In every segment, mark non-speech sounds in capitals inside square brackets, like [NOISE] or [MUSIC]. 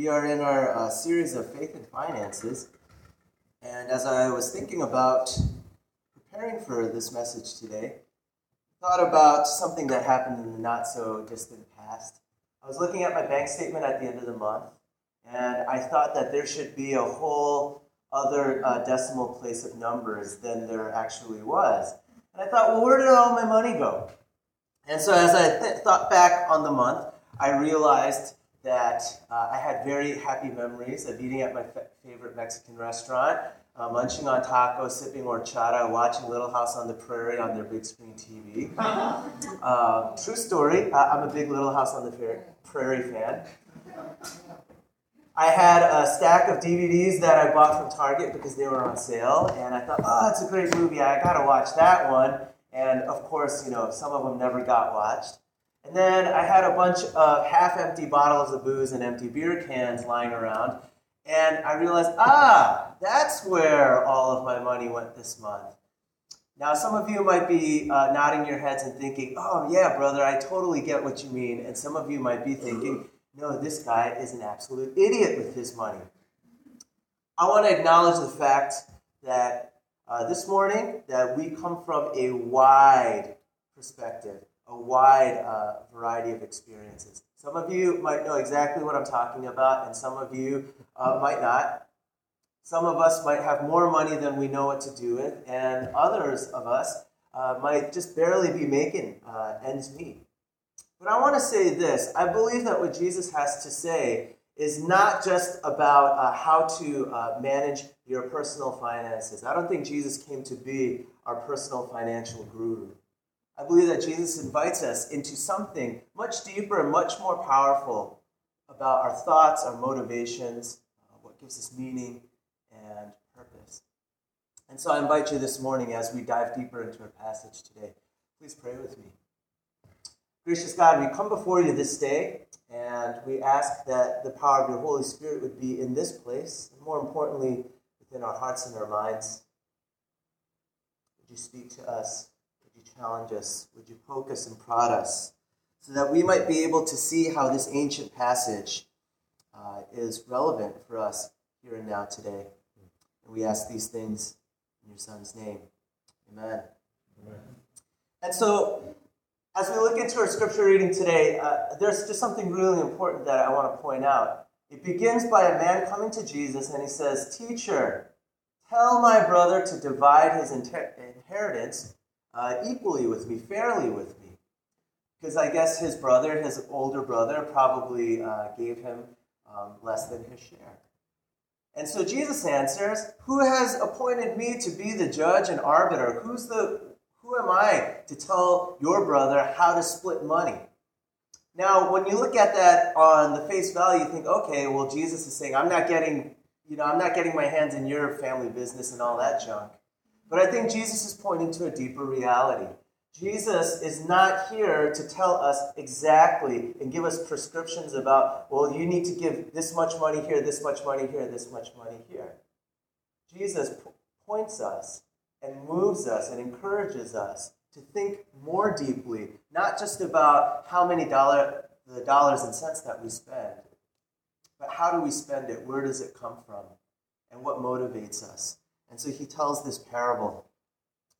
We are in our uh, series of faith and finances. And as I was thinking about preparing for this message today, I thought about something that happened in the not so distant past. I was looking at my bank statement at the end of the month, and I thought that there should be a whole other uh, decimal place of numbers than there actually was. And I thought, well, where did all my money go? And so as I th- thought back on the month, I realized that uh, I had very happy memories of eating at my f- favorite Mexican restaurant, uh, munching on tacos, sipping horchata, watching Little House on the Prairie on their big screen TV. [LAUGHS] Uh, true story, I'm a big Little House on the Prairie fan. I had a stack of DVDs that I bought from Target because they were on sale, and I thought, oh, it's a great movie. I gotta watch that one. And of course, you know, some of them never got watched. And then I had a bunch of half empty bottles of booze and empty beer cans lying around. And I realized, ah, that's where all of my money went this month. Now, some of you might be uh, nodding your heads and thinking, oh, yeah, brother, I totally get what you mean. And some of you might be thinking, no, this guy is an absolute idiot with his money. I want to acknowledge the fact that uh, this morning that we come from a wide perspective, a wide uh, variety of experiences. Some of you might know exactly what I'm talking about, and some of you uh, might not. Some of us might have more money than we know what to do with, and others of us uh, might just barely be making uh, ends meet. But I want to say this I believe that what Jesus has to say is not just about uh, how to uh, manage your personal finances. I don't think Jesus came to be our personal financial guru. I believe that Jesus invites us into something much deeper and much more powerful about our thoughts, our motivations, uh, what gives us meaning and purpose. And so I invite you this morning as we dive deeper into our passage today. Please pray with me. Gracious God, we come before you this day and we ask that the power of your Holy Spirit would be in this place, and more importantly, within our hearts and our minds. Would you speak to us? Challenge us? Would you poke us and prod us? So that we might be able to see how this ancient passage uh, is relevant for us here and now today. And we ask these things in your Son's name. Amen. Amen. And so, as we look into our scripture reading today, uh, there's just something really important that I want to point out. It begins by a man coming to Jesus and he says, Teacher, tell my brother to divide his inter- inheritance uh, equally with me, fairly with me. Because I guess his brother, his older brother, probably uh, gave him um, less than his share. And so Jesus answers, Who has appointed me to be the judge and arbiter? Who's the who am I to tell your brother how to split money? Now, when you look at that on the face value, you think, okay, well, Jesus is saying, I'm not getting, you know, I'm not getting my hands in your family business and all that junk. But I think Jesus is pointing to a deeper reality. Jesus is not here to tell us exactly and give us prescriptions about, well, you need to give this much money here, this much money here, this much money here. Jesus points us and moves us and encourages us to think more deeply, not just about how many dollar, the dollars and cents that we spend, but how do we spend it? Where does it come from? And what motivates us? And so he tells this parable.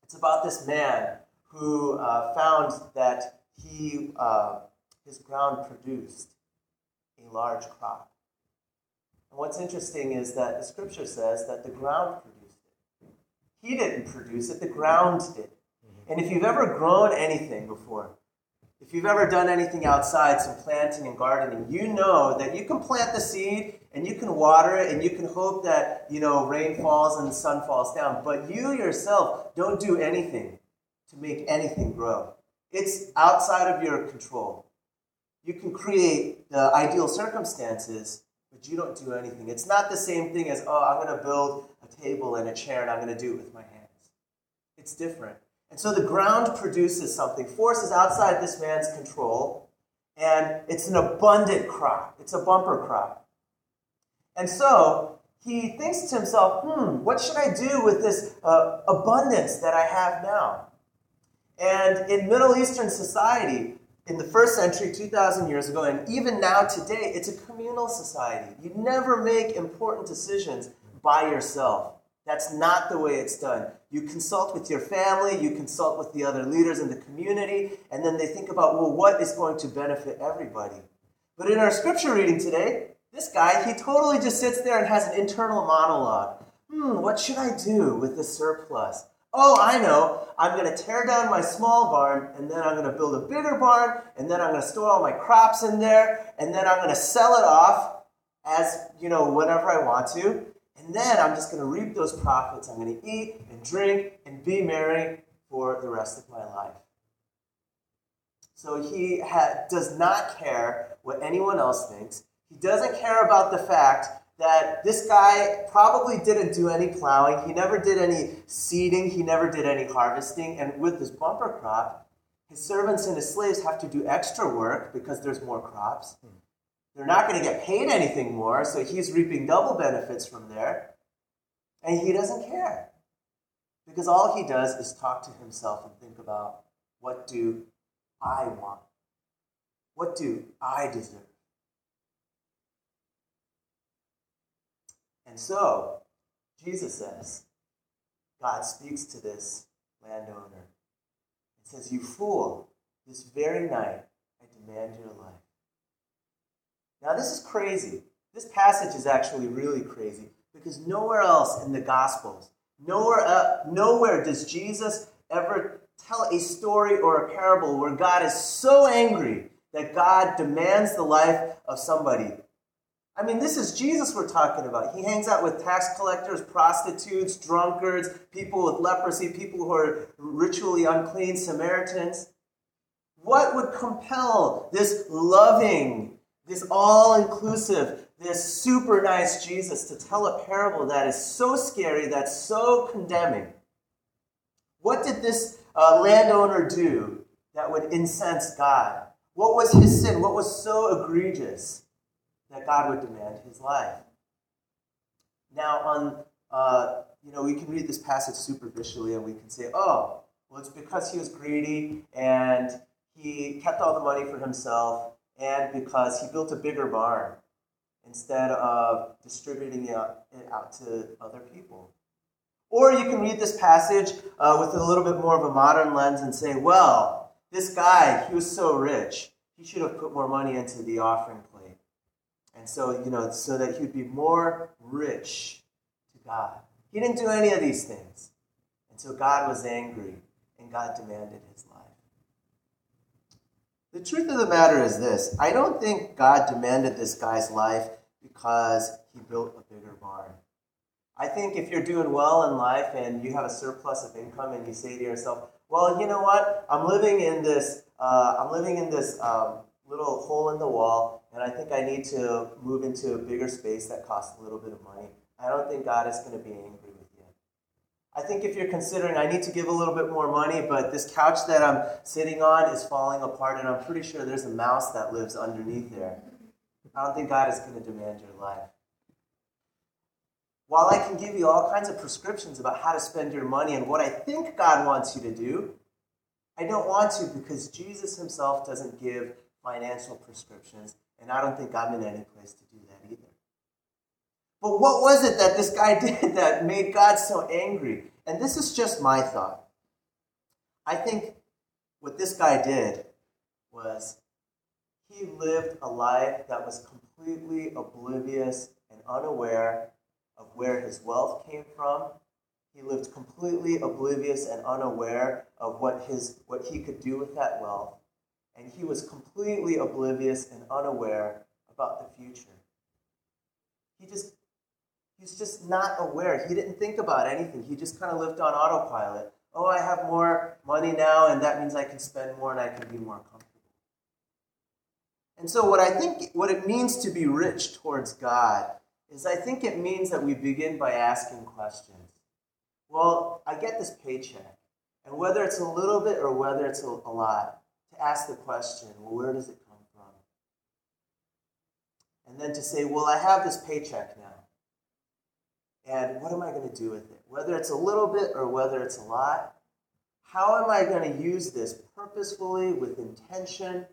It's about this man who uh, found that he, uh, his ground produced a large crop. And what's interesting is that the scripture says that the ground produced it. he didn't produce it, the ground did. Mm-hmm. And if you've ever grown anything before, if you've ever done anything outside, some planting and gardening, you know that you can plant the seed and you can water it and you can hope that, you know, rain falls and the sun falls down. But you yourself don't do anything to make anything grow. It's outside of your control. You can create the ideal circumstances, but you don't do anything. It's not the same thing as, oh, I'm going to build a table and a chair and I'm going to do it with my hands. It's different. And so the ground produces something. Forces outside this man's control, and it's an abundant crop. It's a bumper crop. And so he thinks to himself, hmm, what should I do with this uh, abundance that I have now? And in Middle Eastern society, in the first century, 2,000 years ago, and even now today, it's a communal society. You never make important decisions by yourself. That's not the way it's done. You consult with your family, you consult with the other leaders in the community, and then they think about, well, what is going to benefit everybody? But in our scripture reading today, this guy, he totally just sits there and has an internal monologue. Hmm, what should I do with the surplus? Oh, I know. I'm going to tear down my small barn, and then I'm going to build a bigger barn, and then I'm going to store all my crops in there, and then I'm going to sell it off as, you know, whenever I want to. And then I'm just going to reap those profits. I'm going to eat and drink and be merry for the rest of my life. So he ha- does not care what anyone else thinks. He doesn't care about the fact that this guy probably didn't do any plowing. He never did any seeding. He never did any harvesting. And with this bumper crop, his servants and his slaves have to do extra work because there's more crops. They're not going to get paid anything more, so he's reaping double benefits from there. And he doesn't care. Because all he does is talk to himself and think about what do I want? What do I deserve? And so, Jesus says, God speaks to this landowner and says, You fool, this very night I demand your life. Now, this is crazy. This passage is actually really crazy because nowhere else in the Gospels, nowhere, uh, nowhere does Jesus ever tell a story or a parable where God is so angry that God demands the life of somebody. I mean, this is Jesus we're talking about. He hangs out with tax collectors, prostitutes, drunkards, people with leprosy, people who are ritually unclean, Samaritans. What would compel this loving, this all inclusive, this super nice Jesus to tell a parable that is so scary, that's so condemning? What did this uh, landowner do that would incense God? What was his sin? What was so egregious that God would demand his life? Now, on uh, you know, we can read this passage superficially and we can say, oh, well, it's because he was greedy and he kept all the money for himself and because he built a bigger barn instead of distributing it out to other people. Or you can read this passage uh, with a little bit more of a modern lens and say, well, this guy, he was so rich, he should have put more money into the offering. And so, you know, so that he would be more rich to God. He didn't do any of these things. And so God was angry and God demanded his life. The truth of the matter is this I don't think God demanded this guy's life because he built a bigger barn. I think if you're doing well in life and you have a surplus of income and you say to yourself, well, you know what? I'm living in this, uh, I'm living in this um, little hole in the wall, and I think I need to move into a bigger space that costs a little bit of money. I don't think God is going to be angry with you. I think if you're considering, I need to give a little bit more money, but this couch that I'm sitting on is falling apart, and I'm pretty sure there's a mouse that lives underneath there. I don't think God is going to demand your life. While I can give you all kinds of prescriptions about how to spend your money and what I think God wants you to do, I don't want to because Jesus himself doesn't give financial prescriptions, and I don't think I'm in any place to do that either. But what was it that this guy [LAUGHS] did that made God so angry? And this is just my thought. I think what this guy did was he lived a life that was completely oblivious and unaware of where his wealth came from. He lived completely oblivious and unaware of what, his, what he could do with that wealth. And he was completely oblivious and unaware about the future. He just, he's just not aware. He didn't think about anything. He just kind of lived on autopilot. Oh, I have more money now, and that means I can spend more and I can be more comfortable. And so, what I think, what it means to be rich towards God is I think it means that we begin by asking questions. Well, I get this paycheck, and whether it's a little bit or whether it's a, lot, ask the question, well, where does it come from? And then to say, well, I have this paycheck now, and what am I going to do with it? Whether it's a little bit or whether it's a lot, how am I going to use this purposefully, with intention,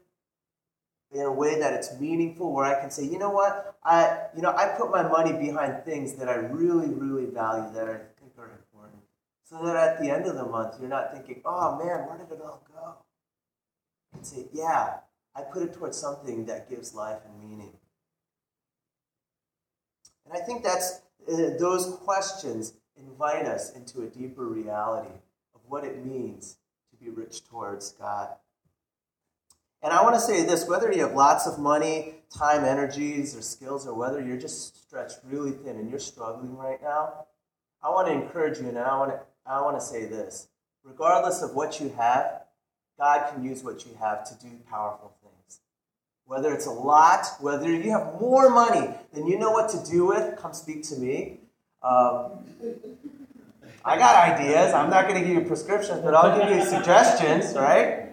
in a way that it's meaningful, where I can say, you know what, I, you know, I put my money behind things that I really, really value, that I think are important, so that at the end of the month, you're not thinking, oh man, where did it all go? And say, yeah, I put it towards something that gives life and meaning. And I think that's uh, those questions invite us into a deeper reality of what it means to be rich towards God. And I want to say this whether you have lots of money, time, energies, or skills, or whether you're just stretched really thin and you're struggling right now, I want to encourage you and I want to, I want to say this. Regardless of what you have, God can use what you have to do powerful things. Whether it's a lot, whether you have more money than you know what to do with, come speak to me. Um, I got ideas. I'm not going to give you prescriptions, but I'll give you suggestions, right?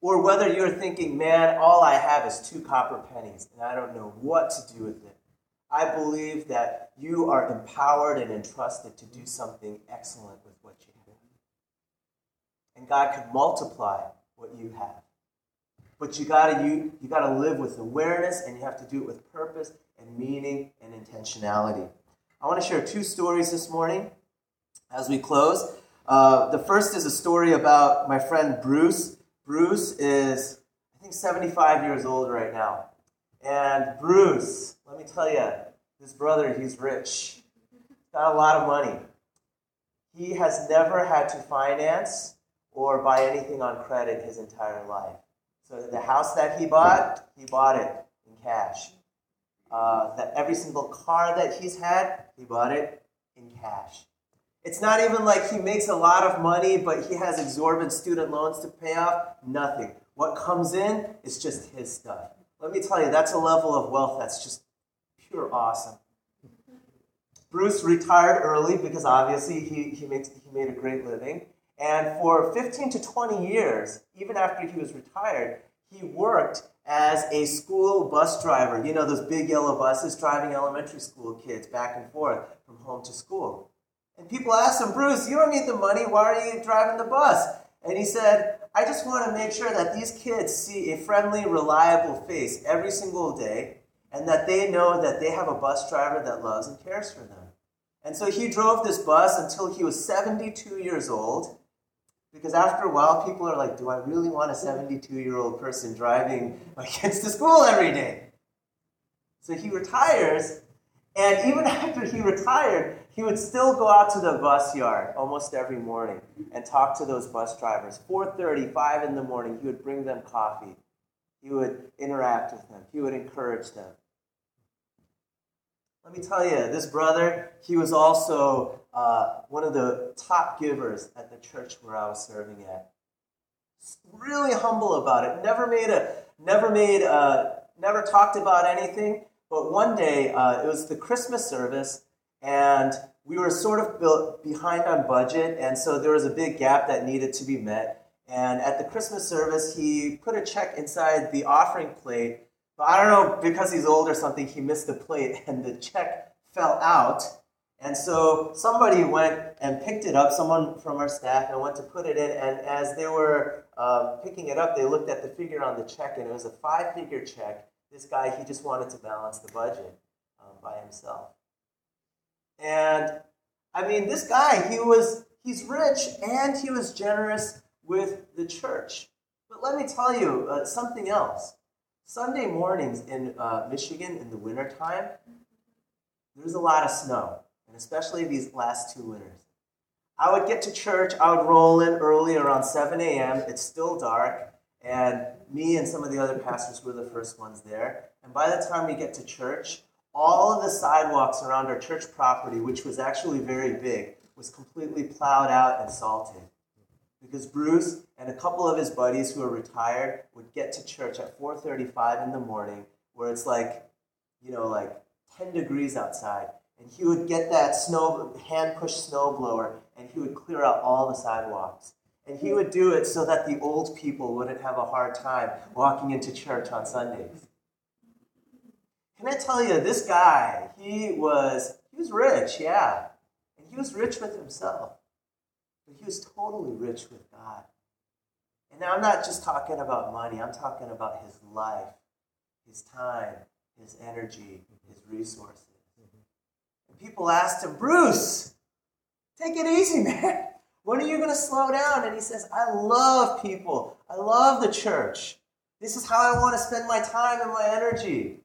Or whether you're thinking, man, all I have is two copper pennies and I don't know what to do with it. I believe that you are empowered and entrusted to do something excellent with what you have. And God can multiply what you have. But you gotta you, you gotta live with awareness and you have to do it with purpose and meaning and intentionality. I want to share two stories this morning as we close. Uh, the first is a story about my friend Bruce. Bruce is, I think, 75 years old right now. And Bruce, let me tell you, his brother, he's rich. Got a lot of money. He has never had to finance or buy anything on credit his entire life. So the house that he bought, he bought it in cash. Uh, that every single car that he's had, he bought it in cash. It's not even like he makes a lot of money, but he has exorbitant student loans to pay off. Nothing. What comes in is just his stuff. Let me tell you, that's a level of wealth that's just pure awesome. Bruce retired early because obviously he, he, makes, he made a great living. And for 15 to 20 years, even after he was retired, he worked as a school bus driver. You know, those big yellow buses driving elementary school kids back and forth from home to school. And people asked him, Bruce, you don't need the money. Why are you driving the bus? And he said, I just want to make sure that these kids see a friendly, reliable face every single day and that they know that they have a bus driver that loves and cares for them. And so he drove this bus until he was 72 years old. Because after a while, people are like, do I really want a 72 year old person driving my [LAUGHS] kids to school every day? So he retires, and even [LAUGHS] after he retired, he would still go out to the bus yard almost every morning and talk to those bus drivers. 4.30, 5 in the morning, he would bring them coffee. He would interact with them. He would encourage them. Let me tell you, this brother, he was also uh, one of the top givers at the church where I was serving at. Really humble about it. Never made a, never made, a, never talked about anything. But one day, uh, it was the Christmas service, and we were sort of built behind on budget, and so there was a big gap that needed to be met. And at the Christmas service, he put a check inside the offering plate but I don't know, because he's old or something, he missed the plate [LAUGHS] and the check fell out. And so somebody went and picked it up, someone from our staff, and went to put it in. And as they were um, picking it up, they looked at the figure on the check, and it was a five figure check. This guy, he just wanted to balance the budget um, by himself. And I mean, this guy, he was, he's rich and he was generous with the church. But let me tell you uh, something else. Sunday mornings in uh, Michigan in the wintertime, there's a lot of snow, and especially these last two winters. I would get to church, I would roll in early around 7 a.m., it's still dark, and me and some of the other pastors were the first ones there. And by the time we get to church, all of the sidewalks around our church property, which was actually very big, was completely plowed out and salted because Bruce and a couple of his buddies who are retired would get to church at 4:35 in the morning where it's like you know like 10 degrees outside and he would get that snow hand push snow blower and he would clear out all the sidewalks and he would do it so that the old people wouldn't have a hard time walking into church on Sundays can I tell you this guy he was he was rich yeah and he was rich with himself but he was totally rich with God. And now I'm not just talking about money, I'm talking about his life, his time, his energy, his resources. People asked him, Bruce, take it easy, [LAUGHS] man. When are you going to slow down? And he says, I love people. I love the church. This is how I want to spend my time and my energy.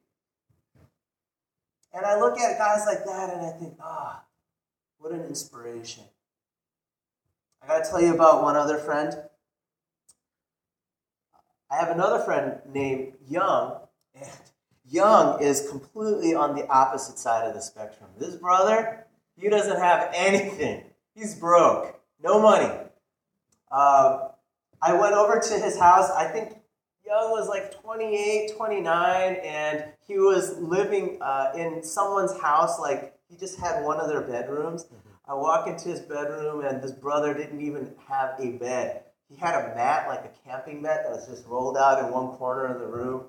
And I look at guys like that and I think, ah, oh, what an inspiration. I got to tell you about one other friend. I have another friend named Young, and Young is completely on the opposite side of the spectrum. This brother, he doesn't have anything. He's broke, no money. Uh, I went over to his house. I think Young was like 28, 29, and he was living uh, in someone's house. Like he just had one of their bedrooms. Mm-hmm. I walk into his bedroom, and this brother didn't even have a bed. He had a mat, like a camping mat, that was just rolled out in one corner of the room.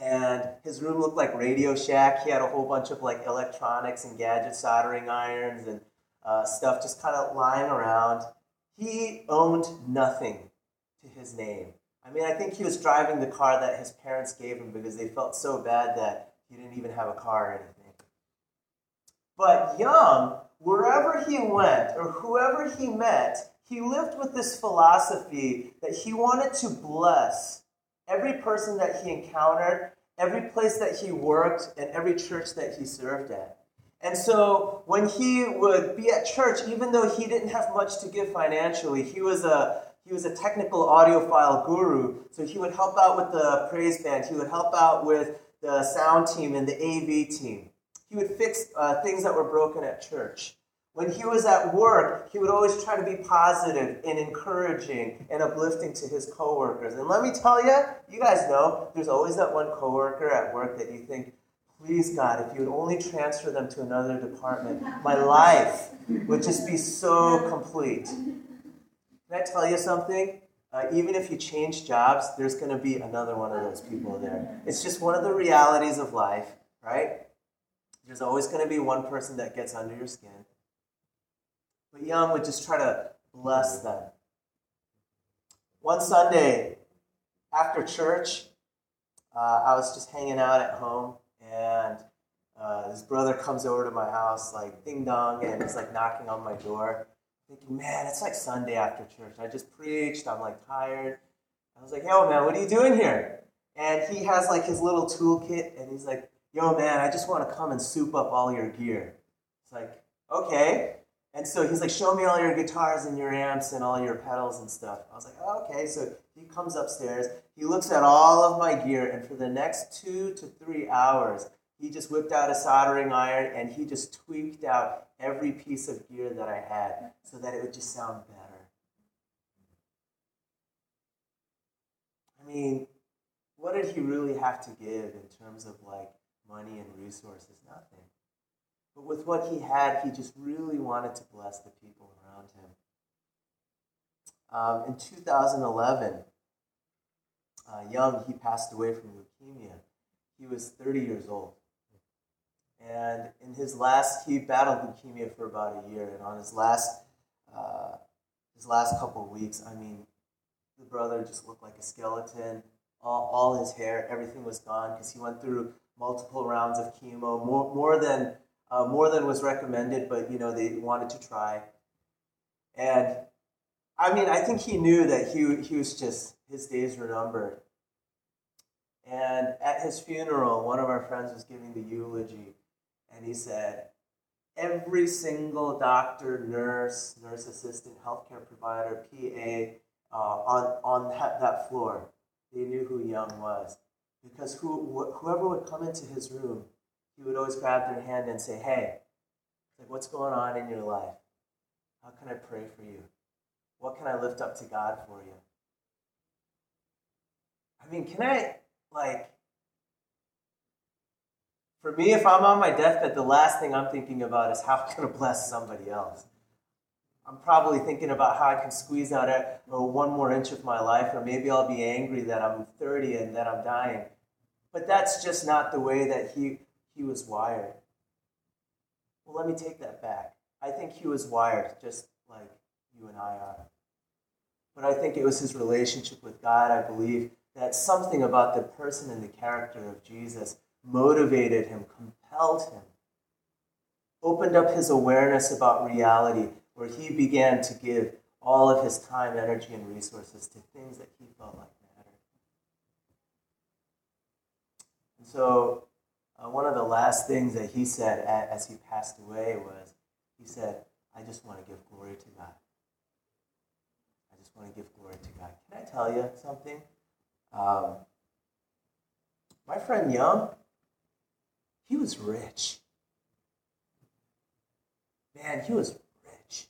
And his room looked like Radio Shack. He had a whole bunch of like electronics and gadget soldering irons, and uh, stuff just kind of lying around. He owned nothing to his name. I mean, I think he was driving the car that his parents gave him because they felt so bad that he didn't even have a car or anything. But Young, wherever he went or whoever he met, he lived with this philosophy that he wanted to bless every person that he encountered, every place that he worked, and every church that he served at. And so when he would be at church, even though he didn't have much to give financially, he was a he was a technical audiophile guru. So he would help out with the praise band. He would help out with the sound team and the AV team. He would fix uh, things that were broken at church. When he was at work, he would always try to be positive and encouraging and uplifting to his coworkers. And let me tell you, you guys know, there's always that one coworker at work that you think, please God, if you would only transfer them to another department, my life would just be so complete. Can I tell you something? Uh, even if you change jobs, there's going to be another one of those people there. It's just one of the realities of life, right? There's always going to be one person that gets under your skin. But Young would just try to bless them. One Sunday after church, uh, I was just hanging out at home, and uh, his brother comes over to my house, like ding dong, and he's like knocking on my door. Thinking, man, it's like Sunday after church. I just preached. I'm like tired. I was like, yo, man, what are you doing here? And he has like his little toolkit, and he's like, yo, man, I just want to come and soup up all your gear. It's like, okay. And so he's like, show me all your guitars and your amps and all your pedals and stuff. I was like, oh, okay. So he comes upstairs. He looks at all of my gear, and for the next two to three hours, he just whipped out a soldering iron and he just tweaked out every piece of gear that I had so that it would just sound better. I mean, what did he really have to give in terms of like money and resources, nothing. But with what he had, he just really wanted to bless the people around him. Um, in 2011, uh, young, he passed away from leukemia. He was 30 years old. And in his last, he battled leukemia for about a year. And on his last, uh, his last couple of weeks, I mean, the brother just looked like a skeleton. All, all his hair, everything was gone because he went through multiple rounds of chemo, more, more than uh, more than was recommended, but you know they wanted to try. And I mean, I think he knew that he he was just his days were numbered. And at his funeral, one of our friends was giving the eulogy, and he said, every single doctor, nurse, nurse assistant, healthcare provider, PA uh, on on that, that floor, they knew who Young was because who, whoever would come into his room, he would always grab their hand and say, Hey, like, what's going on in your life? How can I pray for you? What can I lift up to God for you? I mean, can I, like, for me, if I'm on my deathbed, the last thing I'm thinking about is how can I bless somebody else. I'm probably thinking about how I can squeeze out one more inch of my life, or maybe I'll be angry that I'm 30 and that I'm dying. But that's just not the way that he, he was wired. Well, let me take that back. I think he was wired just like you and I are. but I think it was his relationship with God, I believe, that something about the person and the character of Jesus motivated him, compelled him, opened up his awareness about reality, where he began to give all of his time, energy, and resources to things that he felt like mattered. And so, uh, one of the last things that he said as he passed away was, he said, I just want to give glory to God. I just want to give glory to God. Can I tell you something? Um, my friend Young, he was rich. Man, he was rich.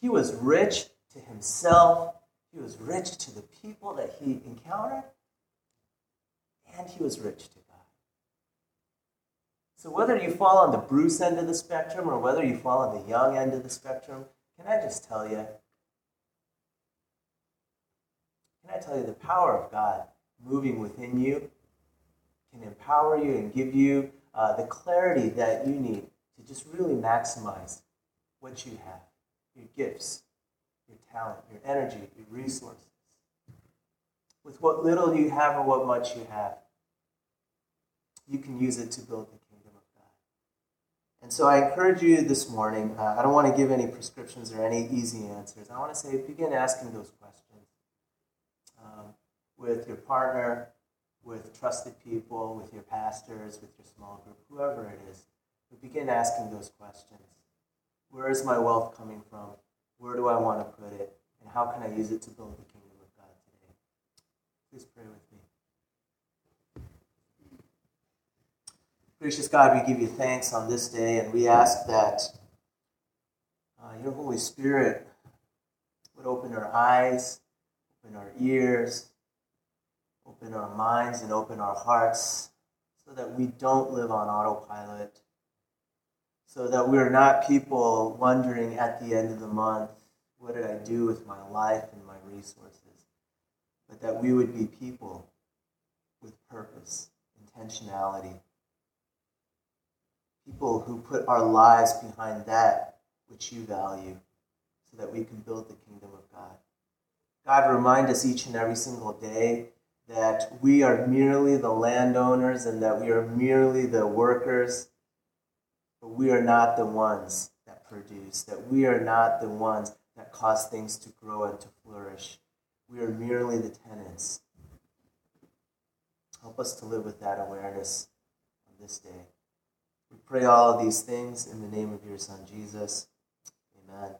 He was rich to himself, he was rich to the people that he encountered, and he was rich to. So, whether you fall on the Bruce end of the spectrum or whether you fall on the young end of the spectrum, can I just tell you? Can I tell you the power of God moving within you can empower you and give you uh, the clarity that you need to just really maximize what you have your gifts, your talent, your energy, your resources. With what little you have or what much you have, you can use it to build the. And so I encourage you this morning, uh, I don't want to give any prescriptions or any easy answers. I want to say begin asking those questions um, with your partner, with trusted people, with your pastors, with your small group, whoever it is. But begin asking those questions. Where is my wealth coming from? Where do I want to put it? And how can I use it to build the kingdom of God today? Please pray with me. Gracious God, we give you thanks on this day, and we ask that uh, your Holy Spirit would open our eyes, open our ears, open our minds, and open our hearts so that we don't live on autopilot so that we're not people wondering at the end of the month, what did I do with my life and my resources? But that we would be people with purpose, intentionality. People who put our lives behind that which you value so that we can build the kingdom of God. God, remind us each and every single day that we are merely the landowners and that we are merely the workers but we are not the ones that produce, that we are not the ones that cause things to grow and to flourish. We are merely the tenants. Help us to live with that awareness on this day. We pray all of these things in the name of your Son, Jesus. Amen.